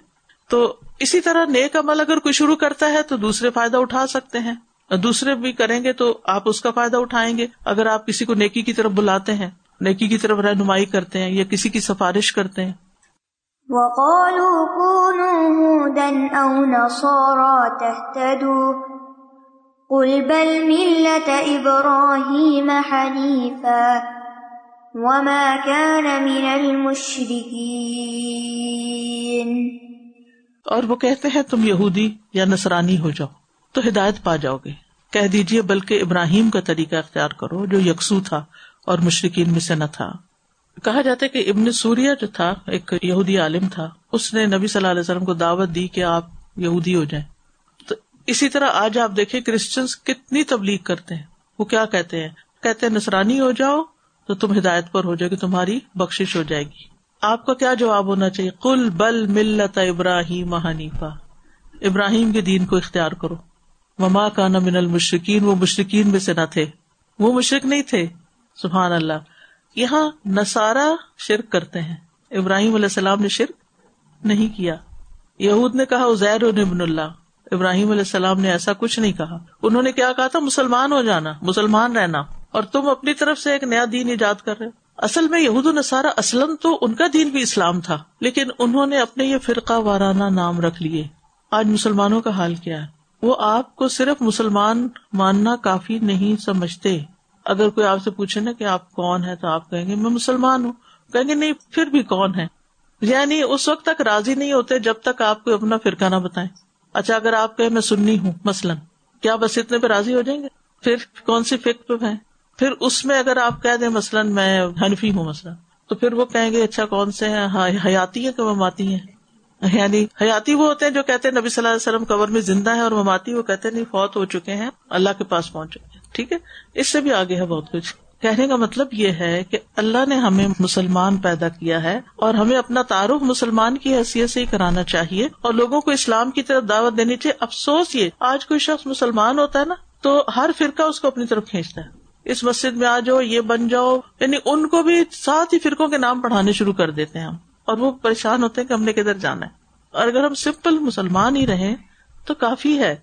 تو اسی طرح نیک عمل اگر کوئی شروع کرتا ہے، تو دوسرے فائدہ اٹھا سکتے ہیں۔ دوسرے بھی کریں گے تو آپ اس کا فائدہ اٹھائیں گے۔ اگر آپ کسی کو نیکی کی طرف بلاتے ہیں نیکی کی طرف رہنمائی کرتے ہیں یا کسی کی سفارش کرتے ہیں۔ اور وہ کہتے ہیں تم یہودی یا نصرانی ہو جاؤ تو ہدایت پا جاؤ گے۔ کہہ دیجیے بلکہ ابراہیم کا طریقہ اختیار کرو جو یکسو تھا اور مشرقین میں سے نہ تھا۔ کہا جاتا ہے کہ ابن سوریا جو تھا، ایک یہودی عالم تھا، اس نے نبی صلی اللہ علیہ وسلم کو دعوت دی کہ آپ یہودی ہو جائیں۔ تو اسی طرح آج آپ دیکھیں کرسچنس کتنی تبلیغ کرتے ہیں۔ وہ کیا کہتے ہیں؟ کہتے ہیں نسرانی ہو جاؤ تو تم ہدایت پر ہو جائے گی تمہاری بخش ہو جائے گی۔ آپ کا کیا جواب ہونا چاہیے؟ کل بل ملت ابراہیم حنیفا ابراہیم کے دین کو اختیار کرو۔ مما کا من المشرقین وہ مشرقین میں سے نہ تھے۔ وہ مشرق نہیں تھے۔ سبحان اللہ۔ یہاں نسارا شرک کرتے ہیں۔ ابراہیم علیہ السلام نے شرک نہیں کیا۔ یہود نے کہا ازیر ابن اللہ ابراہیم علیہ السلام نے ایسا کچھ نہیں کہا۔ انہوں نے کیا کہا تھا؟ مسلمان ہو جانا، مسلمان رہنا۔ اور تم اپنی طرف سے ایک نیا دین ایجاد کر رہے اصل میں یہود نصارہ اسلم تو ان کا دین بھی اسلام تھا، لیکن انہوں نے اپنے یہ فرقہ وارانہ نام رکھ لیے۔ آج مسلمانوں کا حال کیا ہے؟ وہ آپ کو صرف مسلمان ماننا کافی نہیں سمجھتے۔ اگر کوئی آپ سے پوچھے نا کہ آپ کون ہے تو آپ کہیں گے، میں مسلمان ہوں۔ کہیں گے، نہیں، پھر بھی کون ہے یعنی اس وقت تک راضی نہیں ہوتے جب تک آپ کو اپنا فرقہ نہ بتائیں۔ اچھا اگر آپ کہ میں سننی ہوں مثلاً، کیا بس اتنے پہ راضی ہو جائیں گے؟ پھر کون سی فک پہ ہے پھر اس میں اگر آپ کہہ دیں مثلاً میں حنفی ہوں مثلاً، تو پھر وہ کہیں گے اچھا کون سے ہیں؟ حیاتی ہے کہ مماتی ہیں؟ یعنی حیاتی وہ ہوتے ہیں جو کہتے ہیں نبی صلی اللہ علیہ وسلم قبر میں زندہ ہے اور مماتی وہ کہتے ہیں نہیں، فوت ہو چکے ہیں، اللہ کے پاس پہنچ چکے ہیں۔ ٹھیک ہے؟ اس سے بھی آگے ہے بہت کچھ۔ کہنے کا مطلب یہ ہے کہ اللہ نے ہمیں مسلمان پیدا کیا ہے اور ہمیں اپنا تعارف مسلمان کی حیثیت سے ہی کرانا چاہیے اور لوگوں کو اسلام کی طرف دعوت دینی چاہیے۔ افسوس یہ، آج کوئی شخص مسلمان ہوتا ہے نا، تو ہر فرقہ اس کو اپنی طرف کھینچتا ہے۔ اس مسجد میں آ جاؤ، یہ بن جاؤ یعنی ان کو بھی ساتھ ہی فرقوں کے نام پڑھانے شروع کر دیتے ہیں ہم۔ اور وہ پریشان ہوتے ہیں کہ ہم نے کدھر جانا ہے۔ اور اگر ہم سمپل مسلمان ہی رہیں تو کافی ہے۔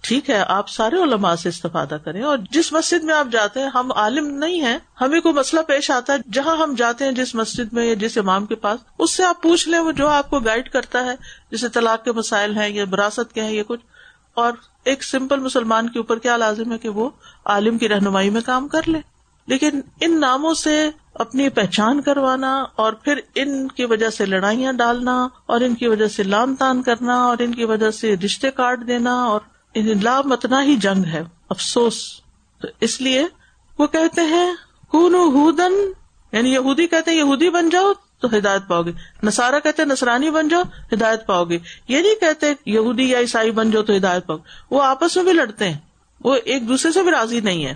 ٹھیک ہے، آپ سارے علماء سے استفادہ کریں۔ اور جس مسجد میں آپ جاتے ہیں، ہم عالم نہیں ہیں۔ ہمیں کوئی مسئلہ پیش آتا ہے، جہاں ہم جاتے ہیں جس مسجد میں یا جس امام کے پاس، اس سے آپ پوچھ لیں، وہ جو آپ کو گائڈ کرتا ہے، جیسے طلاق کے مسائل ہیں یا وراثت کے ہیں یا کچھ۔ اور ایک سمپل مسلمان کے اوپر کیا لازم ہے کہ وہ عالم کی رہنمائی میں کام کر لے۔ لیکن ان ناموں سے اپنی پہچان کروانا اور پھر ان کی وجہ سے لڑائیاں ڈالنا اور ان کی وجہ سے لان تان کرنا اور ان کی وجہ سے رشتے کاٹ دینا اور لا متنا ہی جنگ ہے۔ افسوس۔ تو اس لیے وہ کہتے ہیں کون ہودن یعنی یہودی کہتے ہیں، یہودی بن جاؤ تو ہدایت پاؤ گے۔ نسارا کہتے نسرانی بن جاؤ، ہدایت پاؤ گے۔ یہ نہیں کہتے یہودی یا عیسائی بن جاؤ تو ہدایت پاؤ گے۔ وہ آپس میں بھی لڑتے ہیں۔ وہ ایک دوسرے سے بھی راضی نہیں ہے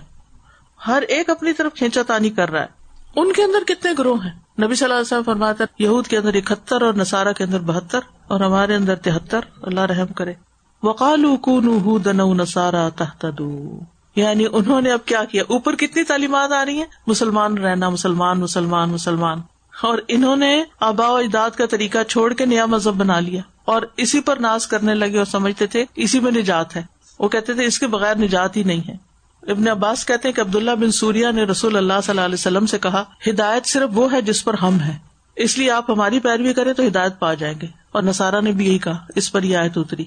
ہر ایک اپنی طرف کھینچا تانی کر رہا ہے۔ ان کے اندر کتنے گروہ ہیں؟ نبی صلی اللہ علیہ وسلم فرماتا یہود کے اندر اکہتر اور نسارا کے اندر بہتر اور ہمارے اندر تہتر، اللہ رحم کرے۔ وقال کن نسارا تحت یعنی انہوں نے اب کیا کیا؟ اوپر کتنی تعلیمات آ رہی ہیں؟ مسلمان رہنا، مسلمان مسلمان مسلمان۔ اور انہوں نے آبا و اجداد کا طریقہ چھوڑ کے نیا مذہب بنا لیا۔ اور اسی پر ناز کرنے لگے اور سمجھتے تھے، اسی میں نجات ہے۔ وہ کہتے تھے، اس کے بغیر نجات ہی نہیں ہے۔ ابن عباس کہتے ہیں کہ عبداللہ بن سوریا نے رسول اللہ صلی اللہ علیہ وسلم سے کہا، ہدایت صرف وہ ہے جس پر ہم ہیں۔ اس لیے آپ ہماری پیروی کریں تو ہدایت پا جائیں گے۔ اور نسارا نے بھی یہی کہا، اس پر یہ آیت اتری۔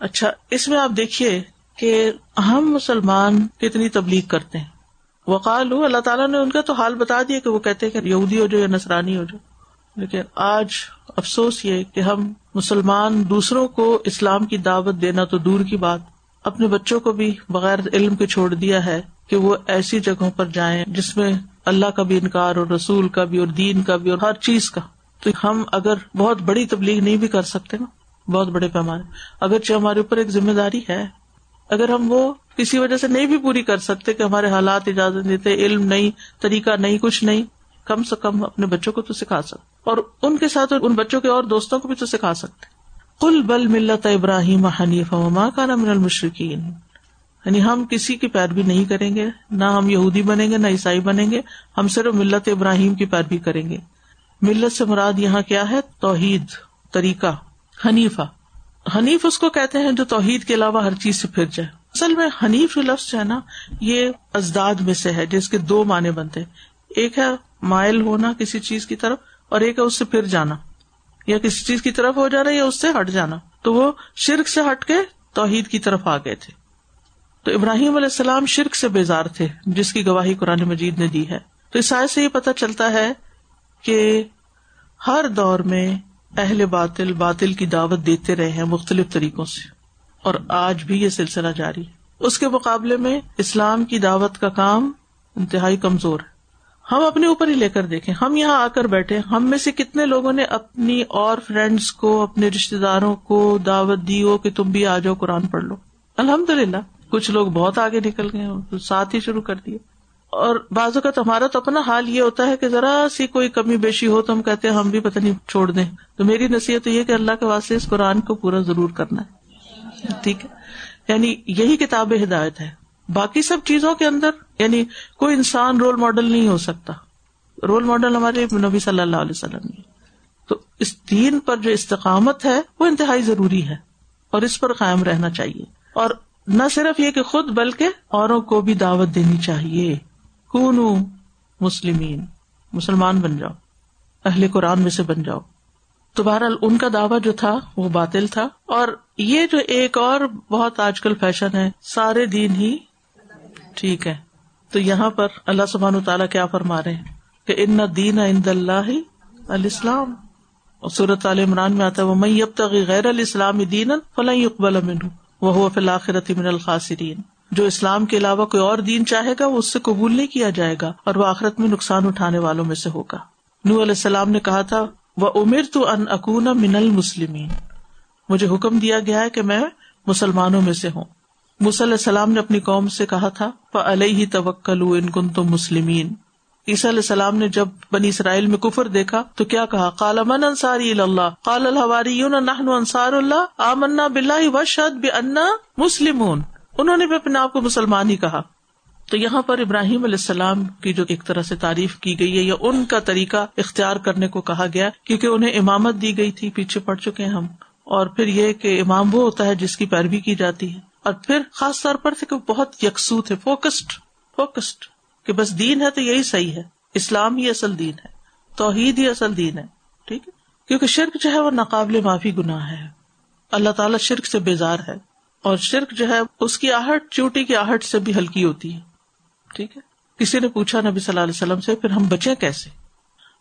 اچھا اس میں آپ دیکھیے کہ ہم مسلمان کتنی تبلیغ کرتے ہیں۔ وقال ہو اللہ تعالیٰ نے ان کا تو حال بتا دیا کہ وہ کہتے کہ یہودی ہو جو یا نسرانی ہو جو۔ لیکن آج افسوس یہ کہ ہم مسلمان دوسروں کو اسلام کی دعوت دینا تو دور کی بات۔ اپنے بچوں کو بھی بغیر علم کے چھوڑ دیا ہے کہ وہ ایسی جگہوں پر جائیں جس میں اللہ کا بھی انکار اور رسول کا بھی اور دین کا بھی اور ہر چیز کا۔ تو ہم اگر بہت بڑی تبلیغ نہیں بھی کر سکتے نا، بہت بڑے پیمانے۔ اگرچہ ہمارے اوپر ایک ذمہ داری ہے، اگر ہم وہ کسی وجہ سے نہیں بھی پوری کر سکتے کہ ہمارے حالات اجازت دیتے علم نہیں، طریقہ نہیں، کچھ نہیں، کم سے کم اپنے بچوں کو تو سکھا سکتے۔ اور ان کے ساتھ ان بچوں کے اور دوستوں کو بھی تو سکھا سکتے۔ کل بل ملت ابراہیم حنیف ماں کا نام المشرقین یعنی ہم کسی کی پیروی نہیں کریں گے، نہ ہم یہودی بنیں گے، نہ عیسائی بنیں گے، ہم صرف ملت ابراہیم کی پیروی کریں گے۔ ملت سے مراد یہاں کیا ہے؟ توحید، طریقہ، حنیفہ۔ حنیف اس کو کہتے ہیں جو توحید کے علاوہ ہر چیز سے پھر جائے۔ اصل میں حنیف جو لفظ ہے نا، یہ ازداد میں سے ہے، جس کے دو معنی بنتے ایک ہے مائل ہونا کسی چیز کی طرف اور ایک ہے اس سے پھر جانا۔ یا کسی چیز کی طرف ہو جانا یا اس سے ہٹ جانا، تو وہ شرک سے ہٹ کے توحید کی طرف آ گئے تھے۔ تو ابراہیم علیہ السلام شرک سے بیزار تھے، جس کی گواہی قرآن مجید نے دی ہے۔ تو اس سائز سے یہ پتا چلتا ہے کہ ہر دور میں اہل باطل باطل کی دعوت دیتے رہے ہیں مختلف طریقوں سے، اور آج بھی یہ سلسلہ جاری اس کے مقابلے میں اسلام کی دعوت کا کام انتہائی کمزور ہے۔ ہم اپنے اوپر ہی لے کر دیکھیں۔ ہم یہاں آ کر بیٹھے ہم میں سے کتنے لوگوں نے اپنی اور فرینڈس کو، اپنے رشتے داروں کو، دعوت دی ہو کہ تم بھی آ جاؤ، قرآن پڑھ لو۔ الحمد للہ کچھ لوگ بہت آگے نکل گئے ساتھ ہی شروع کر دیے۔ اور بعض اوقات ہمارا تو اپنا حال یہ ہوتا ہے کہ ذرا سی کوئی کمی بیشی ہو تو ہم کہتے ہیں، ہم بھی پتہ نہیں چھوڑ دیں۔ تو میری نصیحت یہ کہ اللہ کے واسطے اس قرآن کو پورا ضرور کرنا ہے۔ ٹھیک ہے۔ یعنی یہی کتاب ہدایت ہے۔ باقی سب چیزوں کے اندر یعنی کوئی انسان رول ماڈل نہیں ہو سکتا۔ رول ماڈل ہمارے نبی صلی اللہ علیہ وسلم نے۔ تو اس دین پر جو استقامت ہے، وہ انتہائی ضروری ہے۔ اور اس پر قائم رہنا چاہیے۔ اور نہ صرف یہ کہ خود، بلکہ اوروں کو بھی دعوت دینی چاہیے۔ کون مسلمین، مسلمان بن جاؤ۔ اہل قرآن میں سے بن جاؤ۔ تو بہرحال ان کا دعویٰ جو تھا، وہ باطل تھا۔ اور یہ جو ایک اور بہت آج کل فیشن ہے، سارے دین ہی ٹھیک ہے۔ تو یہاں پر اللہ سبحان تعالیٰ کیا فرما رہے ہیں؟ کہ ان دین اند اللہ الاسلام۔ اور صورت عال عمران میں آتا ہے وہ میں اب تک غیر الاسلام دین فلاں اقبال امن وہ فلاخرت من الخاصرین جو اسلام کے علاوہ کوئی اور دین چاہے گا، وہ اس سے قبول نہیں کیا جائے گا اور وہ آخرت میں نقصان اٹھانے والوں میں سے ہوگا۔ نو علیہ السلام نے کہا تھا وہ امر تو ان اکون من المسلمین مجھے حکم دیا گیا ہے کہ میں مسلمانوں میں سے ہوں۔ علیہ السلام نے اپنی قوم سے کہا تھا علیہ توکل ان کن تم مسلمین عیسی علیہ السلام نے جب بنی اسرائیل میں کفر دیکھا، تو کیا کہا؟ کالا من انصاری اللہ کال الواری انصار اللہ آمنا بلّہ و شد بے مسلم انہوں نے بھی اپنے آپ کو مسلمان ہی کہا۔ تو یہاں پر ابراہیم علیہ السلام کی جو ایک طرح سے تعریف کی گئی ہے، یا ان کا طریقہ اختیار کرنے کو کہا گیا، کیونکہ انہیں امامت دی گئی تھی، پیچھے پڑ چکے ہم۔ اور پھر یہ کہ امام وہ ہوتا ہے جس کی پیروی کی جاتی ہے۔ اور پھر خاص طور پر تھے کہ بہت یکسو تھے فوکسڈ فوکسڈ کہ بس دین ہے تو یہی صحیح ہے، اسلام ہی اصل دین ہے، توحید ہی اصل دین ہے، ٹھیک ہے؟ کیونکہ شرک جو ہے وہ ناقابل معافی گناہ ہے، اللہ تعالیٰ شرک سے بیزار ہے، اور شرک جو ہے اس کی آہٹ، چوٹی کی آہٹ سے بھی ہلکی ہوتی ہے، ٹھیک ہے؟ کسی نے پوچھا نبی صلی اللہ علیہ وسلم سے، پھر ہم بچے کیسے؟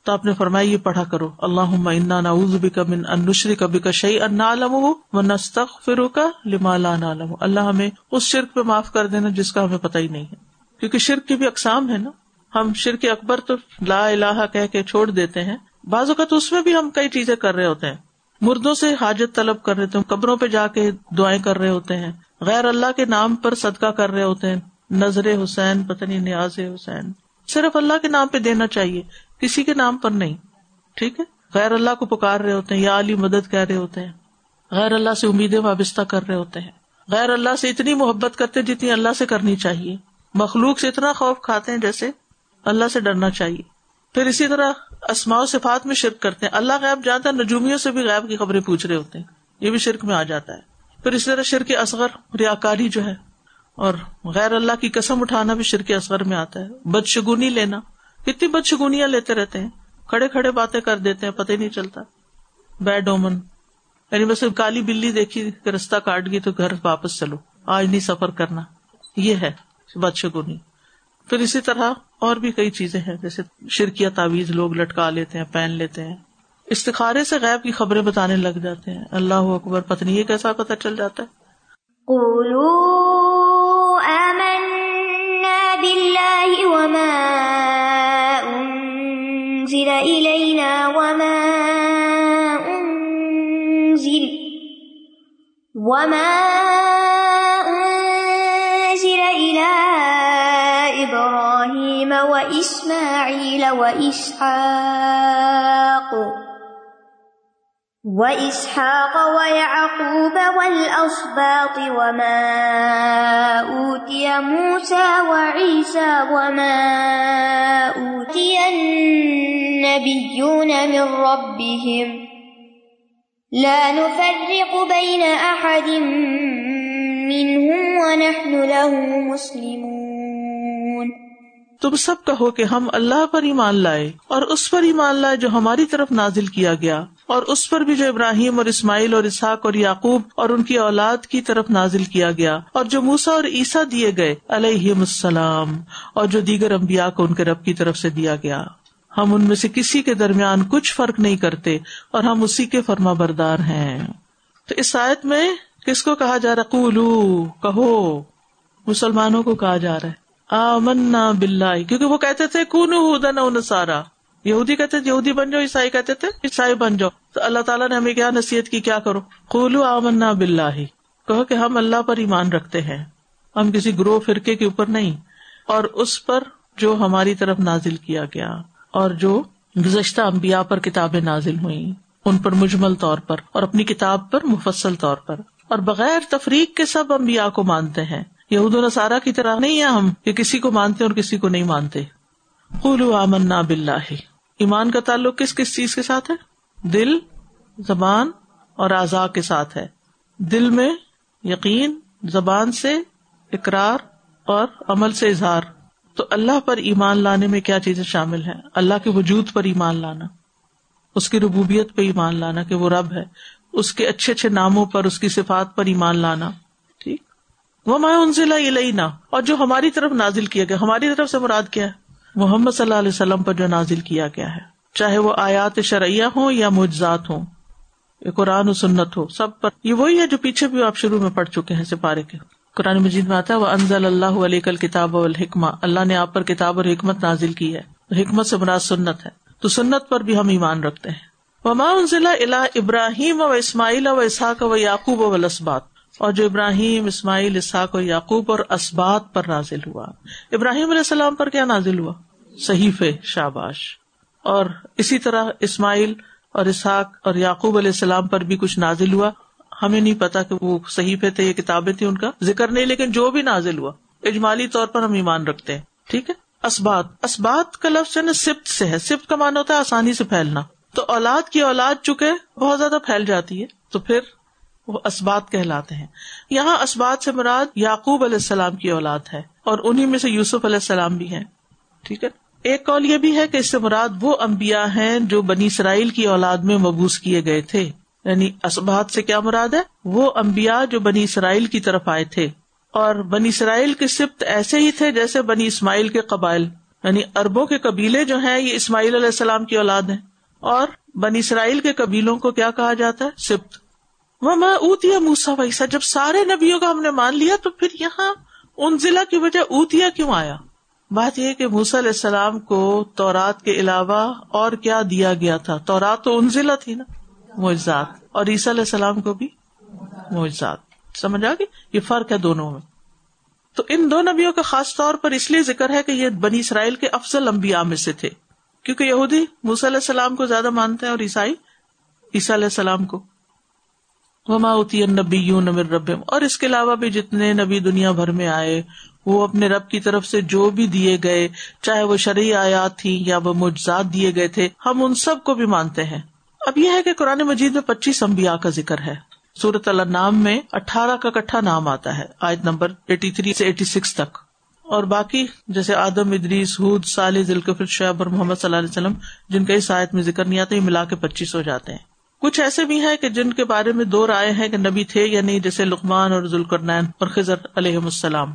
تو آپ نے فرمایا، یہ پڑھا کرو۔ اللہ انا نعوذ بک من ان نشرک بک شیئا نعلمه ونستغفرک لما لا نعلم اللہ ہمیں اس شرک پہ معاف کر دینا جس کا ہمیں پتہ ہی نہیں ہے۔ کیونکہ شرک کی بھی اقسام ہے نا۔ ہم شرک اکبر تو لا الہ کہہ کے چھوڑ دیتے ہیں۔ بعض اوقات اس میں بھی ہم کئی چیزیں کر رہے ہوتے ہیں۔ مردوں سے حاجت طلب کر رہے ہیں، قبروں پہ جا کے دعائیں کر رہے ہوتے ہیں۔ غیر اللہ کے نام پر صدقہ کر رہے ہوتے ہیں۔ نظر حسین، پتہ نہیں نیاز حسین۔ صرف اللہ کے نام پہ دینا چاہیے۔ کسی کے نام پر نہیں، ٹھیک ہے؟ غیر اللہ کو پکار رہے ہوتے ہیں، یا علی مدد کہہ رہے ہوتے ہیں، غیر اللہ سے امیدیں وابستہ کر رہے ہوتے ہیں۔ غیر اللہ سے اتنی محبت کرتے جتنی اللہ سے کرنی چاہیے۔ مخلوق سے اتنا خوف کھاتے ہیں جیسے اللہ سے ڈرنا چاہیے۔ پھر اسی طرح اسماء صفات میں شرک کرتے ہیں۔ اللہ غیب جانتا ہے، نجومیوں سے بھی غیب کی خبریں پوچھ رہے ہوتے ہیں۔ یہ بھی شرک میں آ جاتا ہے۔ پھر اسی طرح شرک اصغر، ریاکاری جو ہے، اور غیر اللہ کی قسم اٹھانا بھی شرک اصغر میں آتا ہے۔ بدشگونی لینا۔ کتنی بدشگونیاں لیتے رہتے ہیں کھڑے کھڑے باتیں کر دیتے ہیں، پتہ ہی نہیں چلتا۔ Bad omen. یعنی بس کالی بلی دیکھی رستہ کاٹ گئی تو گھر واپس چلو۔ آج نہیں سفر کرنا۔ یہ ہے بدشگونی۔ پھر اسی طرح اور بھی کئی چیزیں ہیں، جیسے شرکیہ تعویز لوگ لٹکا لیتے ہیں، پہن لیتے ہیں۔ استخارے سے غیب کی خبریں بتانے لگ جاتے ہیں۔ اللہ اکبر پتنی یہ کیسا پتہ چل جاتا ہے۔
وإسماعيل وإسحاق وإسحاق ويعقوب والأصباط وما أوتي موسى وعيسى وما أوتي النبيون من ربهم لا نفرق بين أحد منهم ونحن له مسلمون.
تم سب کہو کہ ہم اللہ پر ایمان لائے اور اس پر ایمان لائے جو ہماری طرف نازل کیا گیا اور اس پر بھی جو ابراہیم اور اسماعیل اور اسحاق اور یعقوب اور ان کی اولاد کی طرف نازل کیا گیا اور جو موسا اور عیسیٰ دیے گئے علیہ السلام اور جو دیگر امبیا کو ان کے رب کی طرف سے دیا گیا۔ ہم ان میں سے کسی کے درمیان کچھ فرق نہیں کرتے اور ہم اسی کے فرما بردار ہیں۔ تو اس آیت میں کس کو کہا جا رہا کہو، مسلمانوں کو کہا جا رہا ہے۔ آمنا باللہ، کیونکہ وہ کہتے تھے کون ہدن سارا یہودی کہتے تھے، یہودی بن جاؤ، عیسائی کہتے تھے، عیسائی بن جاؤ۔ تو اللہ تعالیٰ نے ہمیں کیا نصیحت کی؟ کیا کرو؟ قولو آمنا باللہ۔ کہو کہ ہم اللہ پر ایمان رکھتے ہیں۔ ہم کسی گروہ، فرقے کے اوپر نہیں، اور اس پر جو ہماری طرف نازل کیا گیا۔ اور جو گزشتہ امبیا پر کتابیں نازل ہوئی ان پر مجمل طور پر اور اپنی کتاب پر مفصل طور پر۔ اور بغیر تفریق کے سب امبیا کو مانتے ہیں۔ یہود نصارہ کی طرح نہیں ہے ہم، کہ کسی کو مانتے اور کسی کو نہیں مانتے۔ قولو آمنا باللہ۔ ایمان کا تعلق کس کس چیز کے ساتھ ہے؟ دل، زبان اور اعضاء کے ساتھ ہے۔ دل میں یقین، زبان سے اقرار اور عمل سے اظہار۔ تو اللہ پر ایمان لانے میں کیا چیزیں شامل ہیں؟ اللہ کے وجود پر ایمان لانا، اس کی ربوبیت پہ ایمان لانا کہ وہ رب ہے، اس کے اچھے اچھے ناموں پر، اس کی صفات پر ایمان لانا، ٹھیک؟ وہ میں انزلہ اور جو ہماری طرف نازل کیا گیا، ہماری طرف سے مراد کیا ہے؟ محمد صلی اللہ علیہ وسلم پر جو نازل کیا گیا ہے، چاہے وہ آیات شرعیہ ہوں یا مجزات ہوں قرآن و سنت ہو، سب پر، یہ وہی ہے جو پیچھے بھی آپ شروع میں پڑھ چکے ہیں، سپارے کے۔ قرآن مجید میں آتا ہے وہ انزل اللہ علیہ کل کتاب الحکمہ اللہ نے آپ پر کتاب اور حکمت نازل کی ہے۔ حکمت سے مراد سنت ہے۔ تو سنت پر بھی ہم ایمان رکھتے ہیں۔ وما انزلہ الا ابراہیم و اسماعیل و اسحاق و یعقوب و لسبات اور جو ابراہیم، اسماعیل، اسحاق و یعقوب اور اسبات پر نازل ہوا۔ ابراہیم علیہ السلام پر کیا نازل ہوا؟ صحیف شاباش۔ اور اسی طرح اسماعیل اور اسحاق اور یعقوب علیہ السلام پر بھی کچھ نازل ہوا۔ ہمیں نہیں پتا کہ وہ صحیفے تھے یہ کتابیں تھیں، ان کا ذکر نہیں، لیکن جو بھی نازل ہوا، اجمالی طور پر ہم ایمان رکھتے ہیں، ٹھیک ہے؟ اسبات اسبات کا لفظ ہے نا سفت سے ہے سفت کا مان ہوتا ہے آسانی سے پھیلنا۔ تو اولاد کی اولاد چکے بہت زیادہ پھیل جاتی ہے، تو پھر وہ اسبات کہلاتے ہیں۔ یہاں اسبات سے مراد یعقوب علیہ السلام کی اولاد ہے، اور انہیں میں سے یوسف علیہ السلام بھی ہے ٹھیک ہے؟ ایک کال یہ بھی ہے کہ اس سے مراد وہ امبیا ہیں جو بنی اسرائیل کی اولاد میں مبوس کیے گئے تھے۔ یعنی اسبات سے کیا مراد ہے؟ وہ امبیا جو بنی اسرائیل کی طرف آئے تھے۔ اور بنی اسرائیل کے سبت ایسے ہی تھے جیسے بنی اسماعیل کے قبائل۔ یعنی اربوں کے قبیلے جو ہیں، یہ اسماعیل علیہ السلام کی اولاد ہیں۔ اور بنی اسرائیل کے قبیلوں کو کیا کہا جاتا ہے؟ سبت وہ میں اوتیا موسا ویسا جب سارے نبیوں کا ہم نے مان لیا، تو پھر یہاں ان ضلع کی وجہ اوتیا کیوں آیا؟ بات یہ کہ موسا علیہ السلام کو تورات کے علاوہ اور کیا دیا گیا تھا؟ تورات تو ان ضلع تھی نا۔ معجزات۔ اور عیسیٰ علیہ السلام کو بھی معجزات۔ سمجھ آ گئی؟ یہ فرق ہے دونوں میں۔ تو ان دو نبیوں کا خاص طور پر اس لیے ذکر ہے کہ یہ بنی اسرائیل کے افضل انبیاء میں سے تھے۔ کیونکہ یہودی موسی علیہ السلام کو زیادہ مانتے ہیں اور عیسائی عیسیٰ علیہ السلام کو۔ وماؤتی نبی یوں نمر رب اور اس کے علاوہ بھی جتنے نبی دنیا بھر میں آئے، وہ اپنے رب کی طرف سے جو بھی دیے گئے، چاہے وہ شرعی آیات تھی یا وہ مجزاد دیے گئے تھے، ہم ان سب کو بھی مانتے ہیں۔ اب یہ ہے کہ قرآن مجید میں پچیس امبیا کا ذکر ہے۔ سورت اللہ نام میں اٹھارہ کا کٹھا نام آتا ہے آج نمبر ایٹی تھری سے ایٹی سکس تک۔ اور باقی، جیسے آدم، ادریس، ہود سال ذلقفر شعب اور محمد صلی اللہ علیہ وسلم، جن کا اس آیت میں ذکر نہیں آتا ملا کے پچیس ہو جاتے ہیں۔ کچھ ایسے بھی ہیں کہ جن کے بارے میں دو رائے ہیں کہ نبی تھے یا نہیں، جیسے لکمان اور ذوالکرنین اور خزر علیہ السلام۔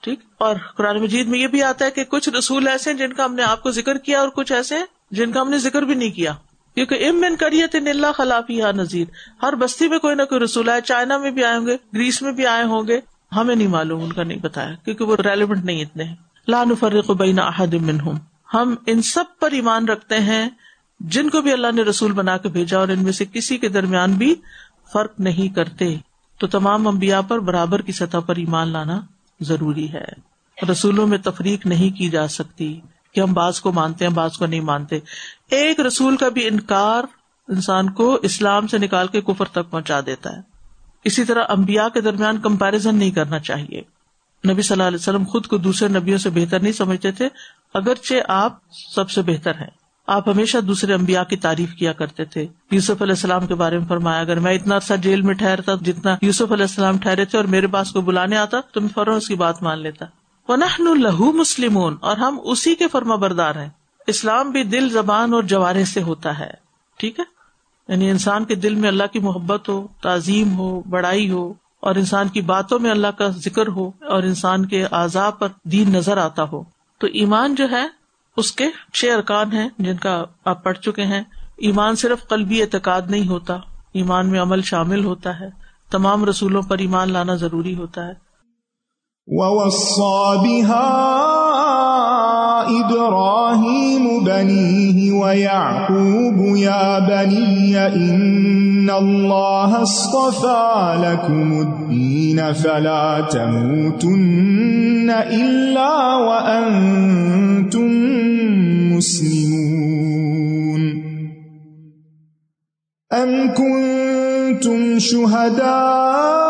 ٹھیک؟ اور قرآن مجید میں یہ بھی آتا ہے کہ کچھ رسول ایسے ہیں جن کا ہم نے آپ کو ذکر کیا اور کچھ ایسے ہیں جن کا ہم نے ذکر بھی نہیں کیا۔ کیونکہ ام من کریے تھے نلہ خلافی یا نذیر ہر بستی میں کوئی نہ کوئی رسول آئے، چائنا میں بھی آئے ہوں گے، گریس میں بھی آئے ہوں گے۔ ہمیں نہیں معلوم، ان کا نہیں بتایا، کیونکہ وہ ریلیونٹ نہیں اتنے لان فرق بین احد منہم۔ ہم ان سب پر ایمان رکھتے ہیں، جن کو بھی اللہ نے رسول بنا کے بھیجا، اور ان میں سے کسی کے درمیان بھی فرق نہیں کرتے۔ تو تمام امبیا پر برابر کی سطح پر ایمان لانا ضروری ہے۔ رسولوں میں تفریق نہیں کی جا سکتی۔ کہ ہم بعض کو مانتے ہیں بعض کو نہیں مانتے۔ ایک رسول کا بھی انکار انسان کو اسلام سے نکال کے کفر تک پہنچا دیتا ہے۔ اسی طرح امبیا کے درمیان کمپیرزن نہیں کرنا چاہیے۔ نبی صلی اللہ علیہ وسلم خود کو دوسرے نبیوں سے بہتر نہیں سمجھتے تھے، اگرچہ آپ سب سے بہتر ہیں۔ آپ ہمیشہ دوسرے امبیا کی تعریف کیا کرتے تھے۔ یوسف علیہ السلام کے بارے میں فرمایا، اگر میں اتنا عرصہ جیل میں ٹھہرتا، جتنا یوسف علیہ السلام ٹھہرے تھے اور میرے پاس کو بلانے آتا، تو میں فوراً اس کی بات مان لیتا۔ ونحن لہو مسلم اور ہم اسی کے فرما بردار ہیں۔ اسلام بھی دل، زبان اور جوارے سے ہوتا ہے۔ ٹھیک ہے؟ یعنی انسان کے دل میں اللہ کی محبت ہو، تعظیم ہو، بڑائی ہو، اور انسان کی باتوں میں اللہ کا ذکر ہو، اور انسان کے اعضاء پر دین نظر آتا ہو۔ تو ایمان جو ہے، اس کے چھ ارکان ہیں جن کا آپ پڑھ چکے ہیں۔ ایمان صرف قلبی اعتقاد نہیں ہوتا، ایمان میں عمل شامل ہوتا ہے۔ تمام رسولوں پر ایمان لانا ضروری ہوتا ہے۔
وَوَصَّى بِهَا إِبْرَاهِيمُ بَنِيهِ وَيَعْقُوبُ يَا بَنِيَّ إِنَّ اللَّهَ اصْطَفَى لَكُمُ الدِّينَ فَلَا تَمُوتُنَّ إِلَّا وَأَنتُم مُّسْلِمُونَ أَمْ كُنتُمْ شُهَدَاءَ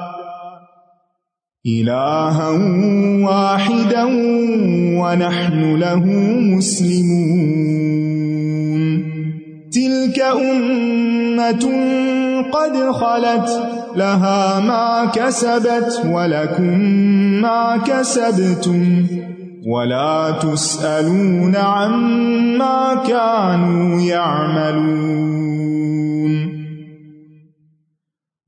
إلها واحدا ونحن له مسلمون تلك أمة قد خلت لها ما كسبت ولكم ما كسبتم ولا تسألون عما كانوا يعملون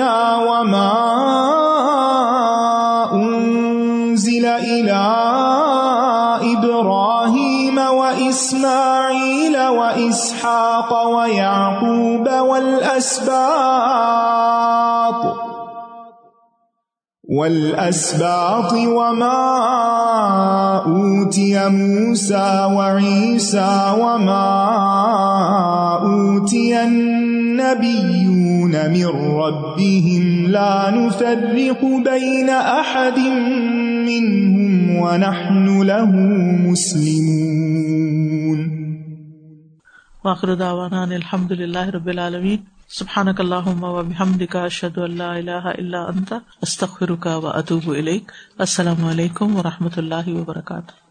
إلينا وما أنزل إلى إبراهيم وإسماعيل وإسحاق ويعقوب والأسباط والأسباط وما أوتي موسى وعيسى وما أوتي النبيون من ربهم لا نفرق بين أحد منهم ونحن له مسلمون
واخر دعوانا الحمد لله رب العالمين سبحانك اللهم وبحمدك اشهد ان لا اله الا انت استغفرك واتوب اليك السلام علیکم و رحمۃ اللہ وبرکاتہ۔